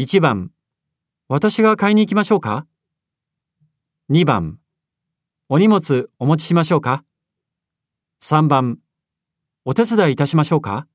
1番、私が買いに行きましょうか ?2 番、お荷物お持ちしましょうか ?3 番、お手伝いいたしましょうか？